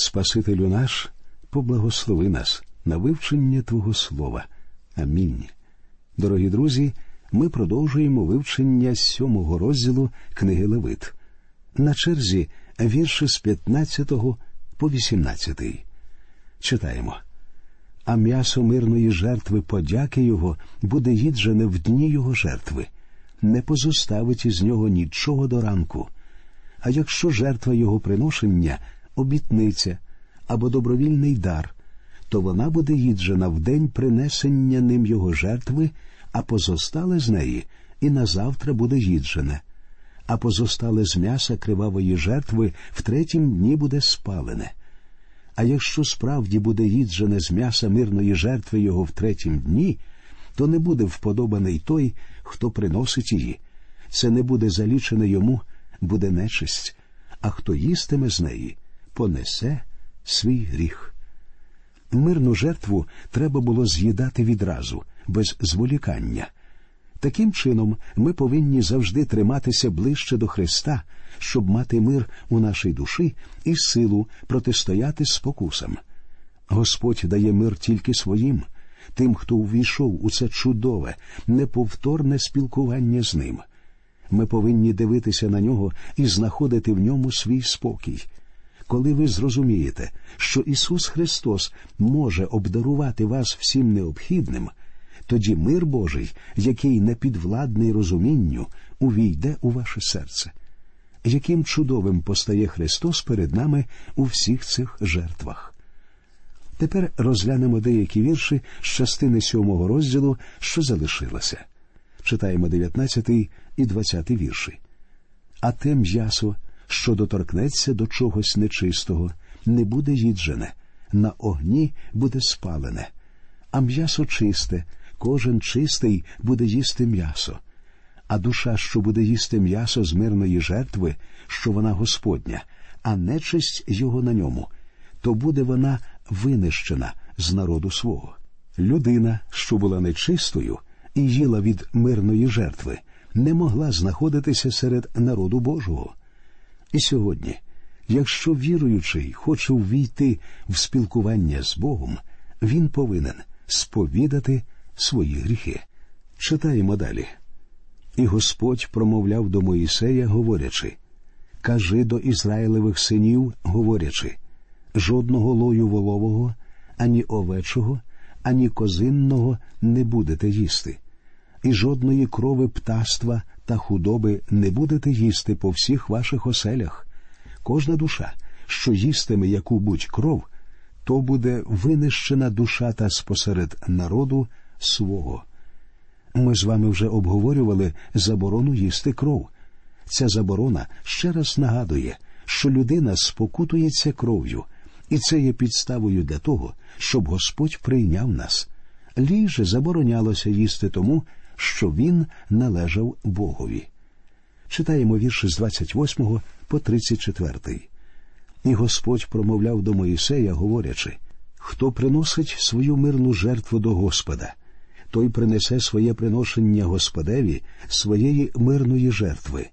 Спасителю наш, поблагослови нас на вивчення Твого Слова. Амінь. Дорогі друзі, ми продовжуємо вивчення сьомого розділу книги Левит. На черзі вірші з 15 по 18. Читаємо. А м'ясо мирної жертви подяки його буде їджене в дні його жертви, не позоставить із нього нічого до ранку. А якщо жертва його приношення обітниця або добровільний дар, то вона буде їджена в день принесення ним його жертви, а позостале з неї і назавтра буде їджене, а позостале з м'яса кривавої жертви в третім дні буде спалене. А якщо справді буде їджене з м'яса мирної жертви його в третім дні, то не буде вподобаний той, хто приносить її. Це не буде залічене йому, буде нечисть, а хто їстиме з неї, понесе свій гріх. Мирну жертву треба було з'їдати відразу, без зволікання. Таким чином, ми повинні завжди триматися ближче до Христа, щоб мати мир у нашій душі і силу протистояти спокусам. Господь дає мир тільки своїм, тим, хто увійшов у це чудове, неповторне спілкування з ним. Ми повинні дивитися на нього і знаходити в ньому свій спокій. Коли ви зрозумієте, що Ісус Христос може обдарувати вас всім необхідним, тоді мир Божий, який не підвладний розумінню, увійде у ваше серце. Яким чудовим постає Христос перед нами у всіх цих жертвах. Тепер розглянемо деякі вірші з частини сьомого розділу, що залишилося. Читаємо 19 і 20 вірші. А те м'ясо, що доторкнеться до чогось нечистого, не буде їджене, на огні буде спалене, а м'ясо чисте, кожен чистий буде їсти м'ясо. А душа, що буде їсти м'ясо з мирної жертви, що вона Господня, а нечисть його на ньому, то буде вона винищена з народу свого. Людина, що була нечистою і їла від мирної жертви, не могла знаходитися серед народу Божого. І сьогодні, якщо віруючий хоче ввійти в спілкування з Богом, він повинен сповідати свої гріхи. Читаємо далі. І Господь промовляв до Моїсея, говорячи Кажи до Ізраїлевих синів, говорячи жодного лою волового, ані овечого, ані козинного не будете їсти, і жодної крови птаства та худоби не будете їсти по всіх ваших оселях. Кожна душа, що їстиме яку будь кров, то буде винищена душа та спосеред народу свого. Ми з вами вже обговорювали заборону їсти кров. Ця заборона ще раз нагадує, що людина спокутується кров'ю, і це є підставою для того, щоб Господь прийняв нас. Ліже заборонялося їсти тому, що він належав Богові. Читаємо вірші з 28 по 34. І Господь промовляв до Моїсея, говорячи Хто приносить свою мирну жертву до Господа, той принесе своє приношення Господеві своєї мирної жертви.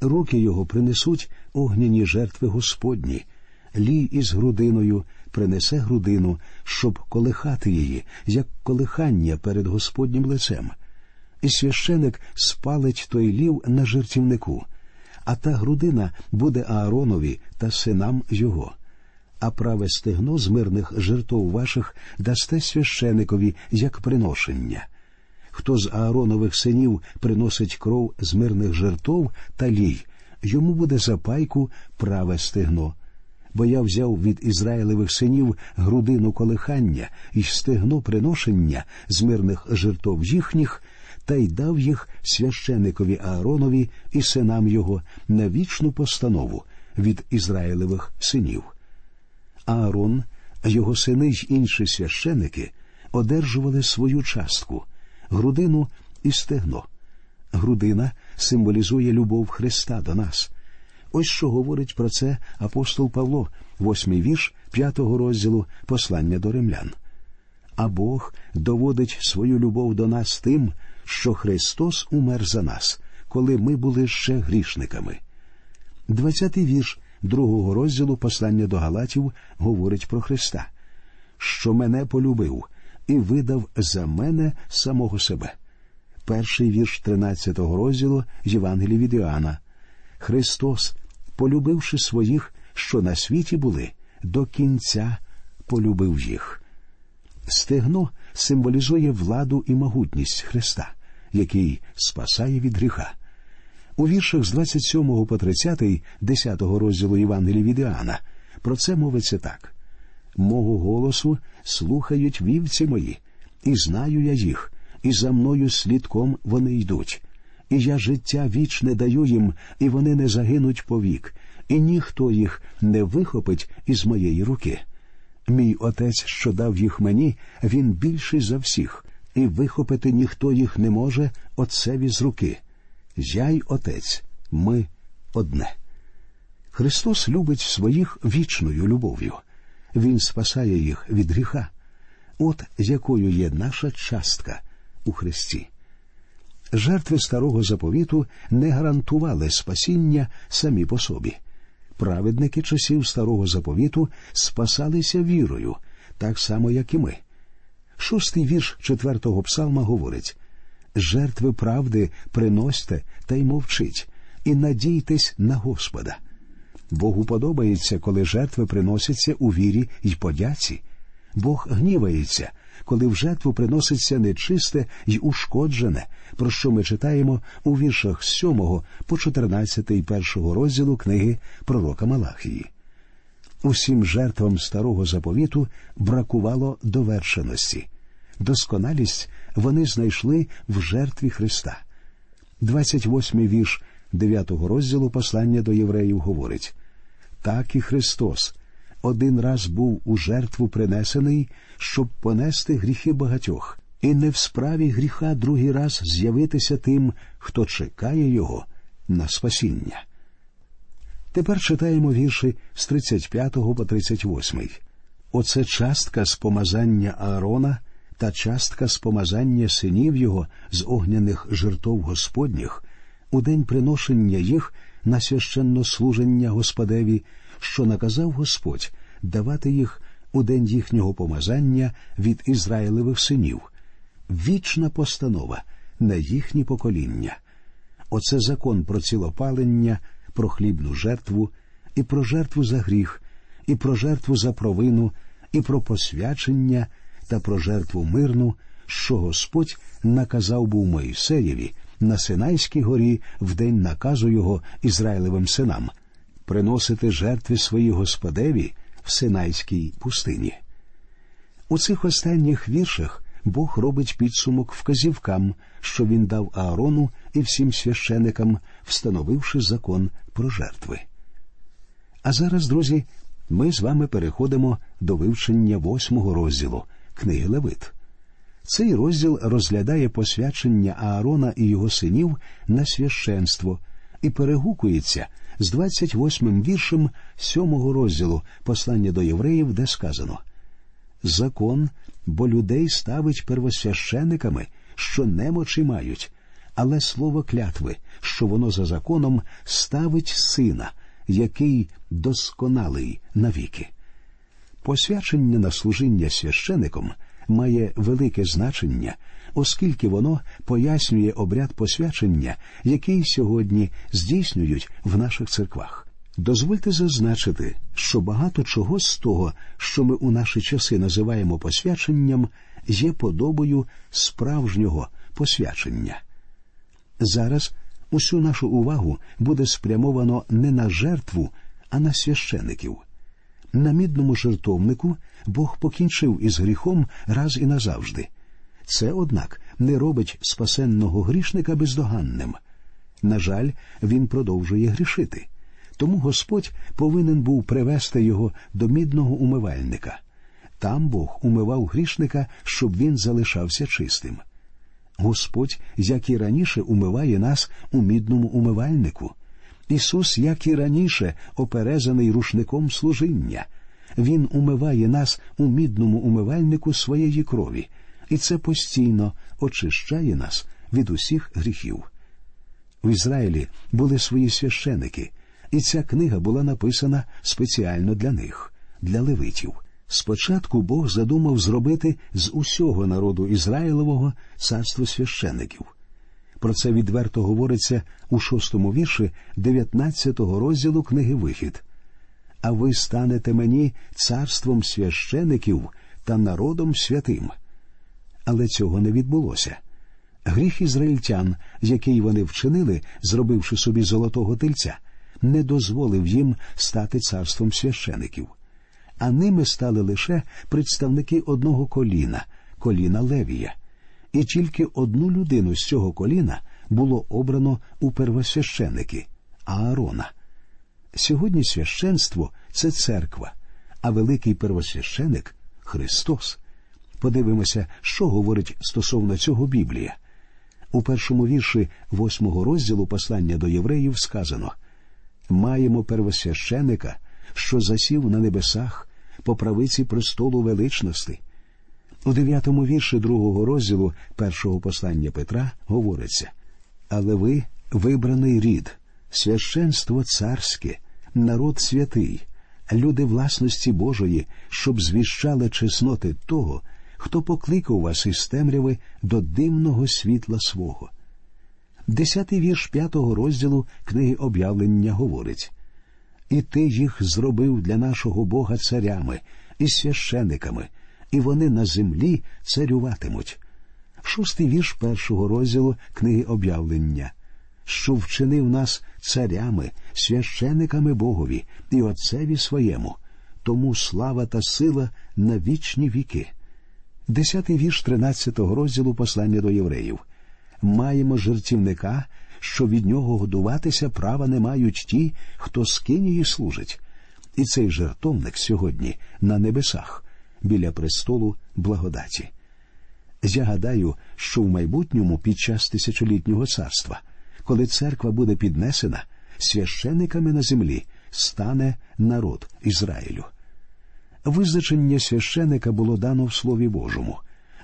Руки його принесуть огняні жертви Господні, лій із грудиною принесе грудину, щоб колихати її, як колихання перед Господнім лицем і священик спалить той лів на жертівнику, а та грудина буде Ааронові та синам його. А праве стегно з мирних жертов ваших дасте священикові як приношення. Хто з Ааронових синів приносить кров з мирних жертов та лій, йому буде за пайку праве стегно. Бо я взяв від Ізраїлевих синів грудину колихання і стегно приношення з мирних жертов їхніх та й дав їх священикові Ааронові і синам його на вічну постанову від Ізраїлевих синів. Аарон, його сини й інші священики одержували свою частку грудину і стегно. Грудина символізує любов Христа до нас. Ось що говорить про це апостол Павло, восьмий вірш п'ятого розділу послання до римлян. А Бог доводить свою любов до нас тим, що Христос умер за нас, коли ми були ще грішниками. Двадцятий вірш другого розділу послання до Галатів говорить про Христа, що мене полюбив і видав за мене самого себе. Перший вірш 13-го розділу Євангелії від Іоанна. Христос, полюбивши своїх, що на світі були, до кінця полюбив їх. Стегно символізує владу і могутність Христа, який спасає від гріха. У віршах з 27 по 30, 10 розділу Євангелії від Іоанна про це мовиться так: Мого голосу слухають вівці мої, і знаю я їх, і за мною слідком вони йдуть. І я життя вічне даю їм, і вони не загинуть повік, і ніхто їх не вихопить із моєї руки. Мій отець, що дав їх мені, він більший за всіх, і вихопити ніхто їх не може отцеві з руки. Я й отець, ми одне. Христос любить своїх вічною любов'ю. Він спасає їх від гріха. От якою є наша частка у Христі. Жертви старого заповіту не гарантували спасіння самі по собі. Праведники часів старого заповіту спасалися вірою, так само, як і ми. Шостий вірш четвертого псалма говорить жертви правди приносьте та й мовчить, і надійтесь на Господа. Богу подобається, коли жертви приносяться у вірі й подяці. Бог гнівається, коли в жертву приноситься нечисте й ушкоджене, про що ми читаємо у віршах з 7 по 14 першого розділу книги пророка Малахії. Усім жертвам старого заповіту бракувало довершеності. Досконалість вони знайшли в жертві Христа. 28-й вірш 9 розділу послання до євреїв говорить так і Христос один раз був у жертву принесений, щоб понести гріхи багатьох, і не в справі гріха другий раз з'явитися тим, хто чекає його на спасіння. Тепер читаємо вірші з 35 по 38. Оце частка з помазання Аарона та частка з помазання синів його з огняних жертов Господніх, у день приношення їх на священнослуження Господеві, що наказав Господь давати їх у день їхнього помазання від Ізраїлевих синів, вічна постанова на їхні покоління. Оце закон про цілопалення, про хлібну жертву, і про жертву за гріх, і про жертву за провину, і про посвячення та про жертву мирну, що Господь наказав був Моїсеєві на Синайській горі в день наказу його Ізраїлевим синам приносити жертви свої Господеві в Синайській пустині. У цих останніх віршах Бог робить підсумок вказівкам, що він дав Аарону і всім священикам, встановивши закон про жертви. А зараз, друзі, ми з вами переходимо до вивчення восьмого розділу книги Левит. Цей розділ розглядає посвячення Аарона і його синів на священство і перегукується з 28-м віршем сьомого розділу послання до євреїв, де сказано Закон, бо людей ставить первосвящениками, що немочі мають, але слово клятви, що воно за законом ставить сина, який досконалий навіки. Посвячення на служіння священиком має велике значення, оскільки воно пояснює обряд посвячення, який сьогодні здійснюють в наших церквах. Дозвольте зазначити, що багато чого з того, що ми у наші часи називаємо посвяченням, є подобою справжнього посвячення. Зараз усю нашу увагу буде спрямовано не на жертву, а на священиків. На мідному жертовнику Бог покінчив із гріхом раз і назавжди. Це, однак, не робить спасенного грішника бездоганним. На жаль, він продовжує грішити. Тому Господь повинен був привести його до мідного умивальника. Там Бог умивав грішника, щоб він залишався чистим. Господь, як і раніше, умиває нас у мідному умивальнику. Ісус, як і раніше, оперезаний рушником служіння. Він умиває нас у мідному умивальнику своєї крові, і це постійно очищає нас від усіх гріхів. В Ізраїлі були свої священики, і ця книга була написана спеціально для них, для левитів. Спочатку Бог задумав зробити з усього народу Ізраїлового царство священиків. Про це відверто говориться у шостому вірші 19-го розділу книги Вихід. А ви станете мені царством священиків та народом святим. Але цього не відбулося. Гріх ізраїльтян, який вони вчинили, зробивши собі золотого тельця, не дозволив їм стати царством священиків. А ними стали лише представники одного коліна, коліна Левія. І тільки одну людину з цього коліна було обрано у первосвященики Аарона. Сьогодні священство це церква, а великий первосвященик Христос. Подивимося, що говорить стосовно цього Біблія. У першому вірші восьмого розділу послання до євреїв сказано маємо первосвященика, що засів на небесах по правиці престолу величності. У дев'ятому вірші другого розділу першого послання Петра говориться Але ви вибраний рід, священство царське, народ святий, люди власності Божої, щоб звіщали чесноти того, хто покликав вас із темряви до дивного світла свого. Десятий вірш п'ятого розділу книги об'явлення говорить І ти їх зробив для нашого Бога царями і священиками, і вони на землі царюватимуть. Шостий вірш першого розділу книги об'явлення, що вчинив нас царями, священиками Богові і Отцеві своєму, тому слава та сила на вічні віки. Десятий вірш тринадцятого розділу послання до євреїв. Маємо жертівника, що від нього годуватися права не мають ті, хто з Кинії служить. І цей жертовник сьогодні на небесах, біля престолу благодаті. Я гадаю, що в майбутньому під час тисячолітнього царства, коли церква буде піднесена, священиками на землі стане народ Ізраїлю. Визначення священика було дано в Слові Божому.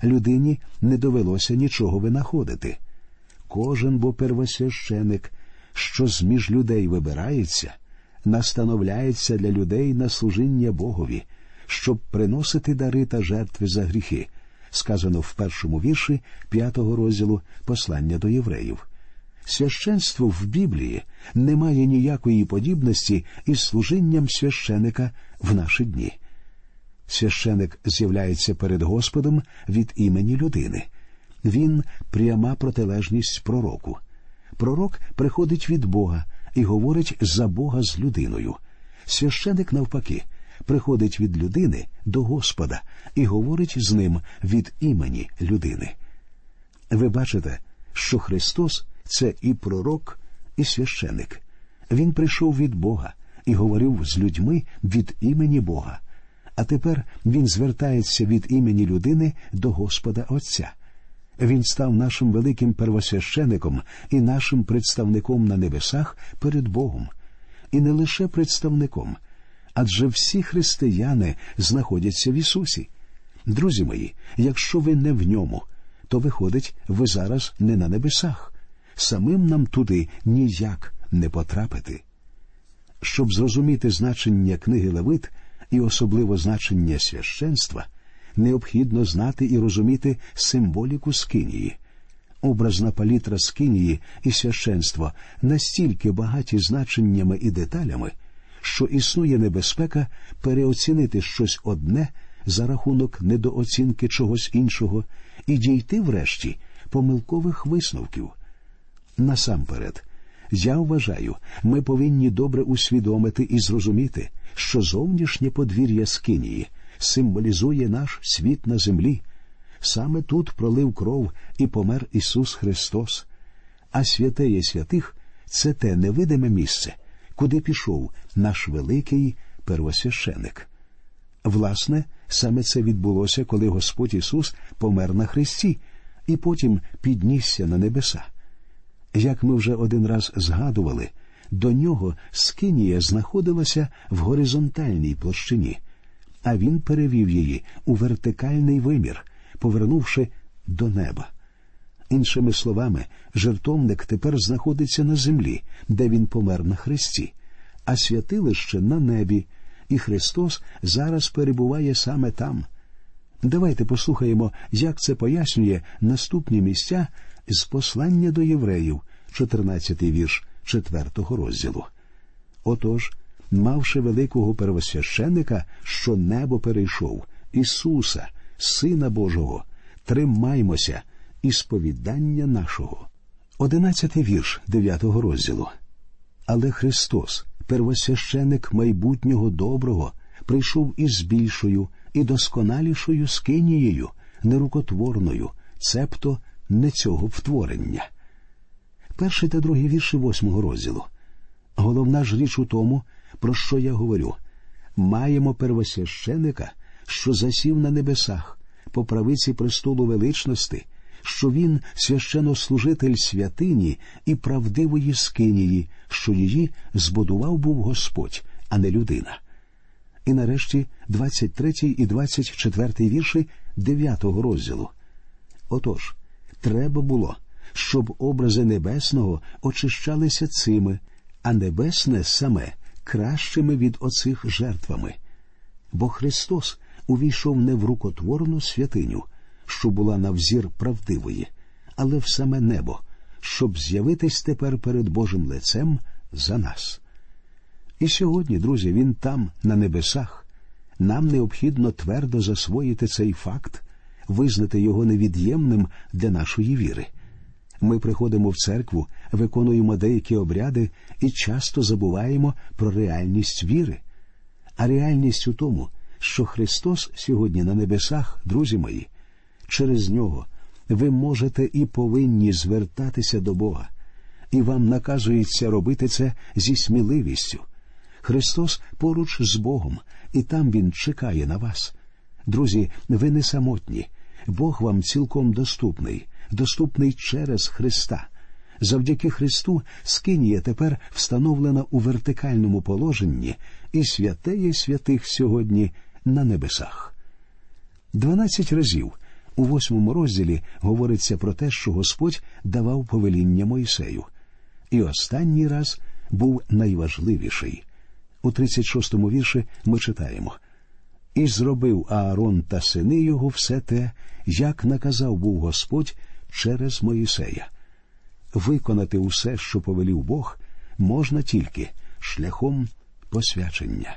Людині не довелося нічого винаходити. Кожен бо первосвященик, що з між людей вибирається, настановляється для людей на служіння Богові, щоб приносити дари та жертви за гріхи, сказано в першому вірші п'ятого розділу послання до євреїв. Священство в Біблії не має ніякої подібності із служінням священика в наші дні. Священик з'являється перед Господом від імені людини. Він пряма протилежність пророку. Пророк приходить від Бога і говорить за Бога з людиною. Священик, навпаки, приходить від людини до Господа і говорить з ним від імені людини. Ви бачите, що Христос це і пророк, і священик. Він прийшов від Бога і говорив з людьми від імені Бога. А тепер він звертається від імені людини до Господа Отця. Він став нашим великим первосвящеником і нашим представником на небесах перед Богом. І не лише представником, адже всі християни знаходяться в Ісусі. Друзі мої, якщо ви не в ньому, то виходить, ви зараз не на небесах. Самим нам туди ніяк не потрапити. Щоб зрозуміти значення книги Левит і особливо значення священства, необхідно знати і розуміти символіку скинії. Образна палітра скинії і священства настільки багаті значеннями і деталями, що існує небезпека переоцінити щось одне за рахунок недооцінки чогось іншого і дійти врешті помилкових висновків. Насамперед, я вважаю, ми повинні добре усвідомити і зрозуміти, що зовнішнє подвір'я Скинії символізує наш світ на землі. Саме тут пролив кров і помер Ісус Христос, а святеє святих це те невидиме місце, куди пішов наш великий первосвященик. Власне, саме це відбулося, коли Господь Ісус помер на Христі і потім піднісся на небеса. Як ми вже один раз згадували, до нього скинія знаходилася в горизонтальній площині, а він перевів її у вертикальний вимір, повернувши до неба. Іншими словами, жертовник тепер знаходиться на землі, де він помер на хресті, а святилище на небі, і Христос зараз перебуває саме там. Давайте послухаємо, як це пояснює наступні місця з послання до євреїв, 14 вірш 4 розділу. Отож, мавши великого первосвященика, що небо перейшов, Ісуса, Сина Божого, тримаймося і сповідання нашого. Одинадцятий вірш дев'ятого розділу. Але Христос, первосвященик майбутнього доброго, прийшов із більшою і досконалішою скинією, нерукотворною, цебто не цього втворення. Перший та другий вірші восьмого розділу. Головна ж річ у тому, про що я говорю маємо первосвященика, що засів на небесах, по правиці престолу величності, що він священнослужитель святині і правдивої скинії, що її збудував був Господь, а не людина. І нарешті 23 і 24 вірші 9 розділу. Отож, треба було, щоб образи небесного очищалися цими, а небесне саме кращими від оцих жертвами. Бо Христос увійшов не в рукотворну святиню, що була на взір правдивої, але в саме небо, щоб з'явитись тепер перед Божим лицем за нас. І сьогодні, друзі, він там, на небесах. Нам необхідно твердо засвоїти цей факт, визнати його невід'ємним для нашої віри. Ми приходимо в церкву, виконуємо деякі обряди і часто забуваємо про реальність віри. А реальність у тому, що Христос сьогодні на небесах, друзі мої, через нього ви можете і повинні звертатися до Бога, і вам наказується робити це зі сміливістю. Христос поруч з Богом, і там Він чекає на вас. Друзі, ви не самотні. Бог вам цілком доступний, доступний через Христа. Завдяки Христу скинія тепер встановлена у вертикальному положенні і святеє святих сьогодні на небесах. Дванадцять разів у восьмому розділі говориться про те, що Господь давав повеління Мойсею. І останній раз був найважливіший. У 36-му вірші ми читаємо І зробив Аарон та сини його все те, як наказав був Господь через Моїсея. Виконати усе, що повелів Бог, можна тільки шляхом посвячення.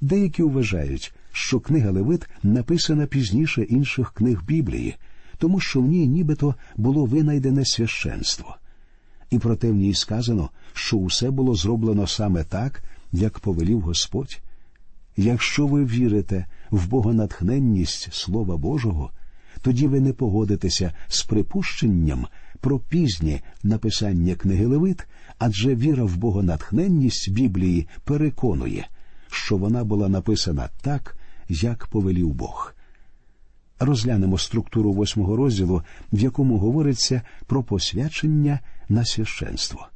Деякі вважають, що книга Левит написана пізніше інших книг Біблії, тому що в ній нібито було винайдене священство. І проте в ній сказано, що усе було зроблено саме так, як повелів Господь. Якщо ви вірите в богонатхненність Слова Божого, тоді ви не погодитеся з припущенням про пізнє написання книги Левит, адже віра в богонатхненність Біблії переконує, що вона була написана так, як повелів Бог. Розглянемо структуру восьмого розділу, в якому говориться про посвячення на священство.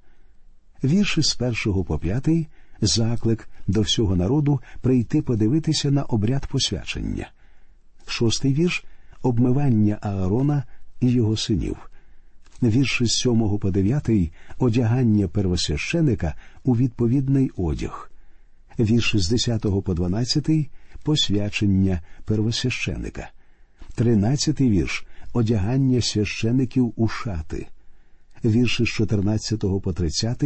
Вірші з першого по п'ятий заклик до всього народу прийти подивитися на обряд посвячення. Шостий вірш обмивання Аарона і його синів. Вірші з сьомого по дев'ятий одягання первосвященика у відповідний одяг. Вірші з десятого по дванадцятий посвячення первосвященика. Тринадцятий вірш одягання священиків у шати. Вірші з 14 по 30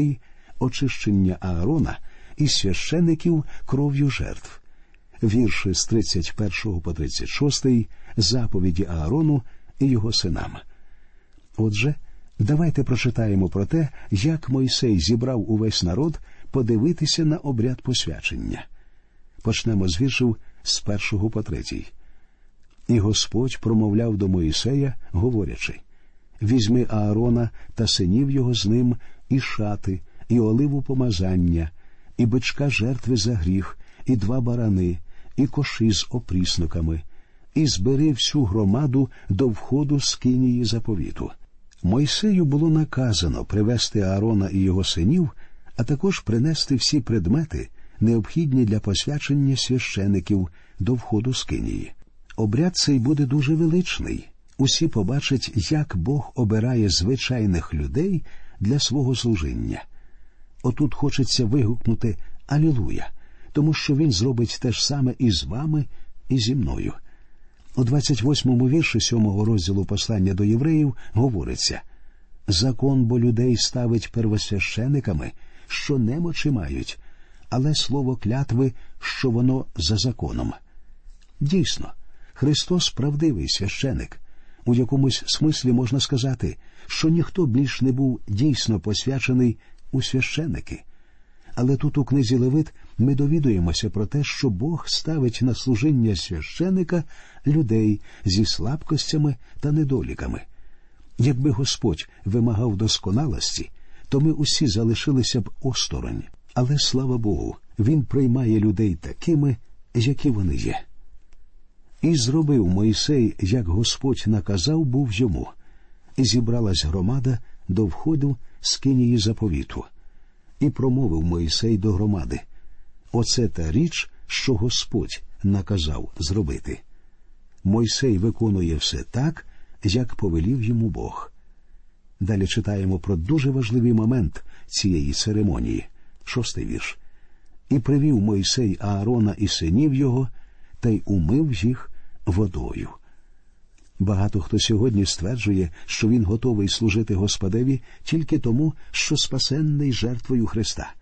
очищення Аарона і священиків кров'ю жертв. Вірші з 31 по 36 заповіді Аарону і його синам. Отже, давайте прочитаємо про те, як Мойсей зібрав увесь народ подивитися на обряд посвячення. Почнемо з віршів з першого по третій. І Господь промовляв до Моїсея, говорячи Візьми Аарона та синів його з ним, і шати, і оливу помазання, і бичка жертви за гріх, і два барани, і коши з опрісноками, і збери всю громаду до входу з кинії заповіту. Мойсею було наказано привести Аарона і його синів, а також принести всі предмети, необхідні для посвячення священиків до входу з кинії. Обряд цей буде дуже величний. Усі побачать, як Бог обирає звичайних людей для свого служіння. Отут хочеться вигукнути Алілуя, тому що він зробить те ж саме і з вами, і зі мною. У 28-му вірші 7-го розділу послання до євреїв говориться закон бо людей ставить первосвящениками, що немочі мають, але слово клятви, що воно за законом. Дійсно, Христос правдивий священик. У якомусь смислі можна сказати, що ніхто більш не був дійсно посвячений у священики. Але тут у книзі Левит ми довідуємося про те, що Бог ставить на служіння священика людей зі слабкостями та недоліками. Якби Господь вимагав досконалості, то ми усі залишилися б осторонь. Але слава Богу, Він приймає людей такими, які вони є. І зробив Мойсей, як Господь наказав, був йому, і зібралась громада до входу з кинії заповіту, і промовив Мойсей до громади Оце та річ, що Господь наказав зробити. Мойсей виконує все так, як повелів йому Бог. Далі читаємо про дуже важливий момент цієї церемонії, шостий вірш. І привів Мойсей Аарона і синів його, та й умив їх водою. Багато хто сьогодні стверджує, що він готовий служити Господеві тільки тому, що спасенний жертвою Христа.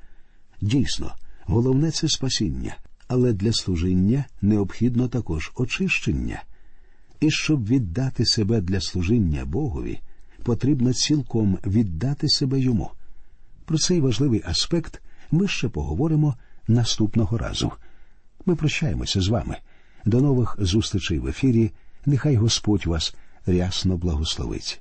Дійсно, головне це спасіння, але для служіння необхідно також очищення. І щоб віддати себе для служіння Богові, потрібно цілком віддати себе йому. Про цей важливий аспект ми ще поговоримо наступного разу. Ми прощаємося з вами. До нових зустрічей в ефірі. Нехай Господь вас рясно благословить.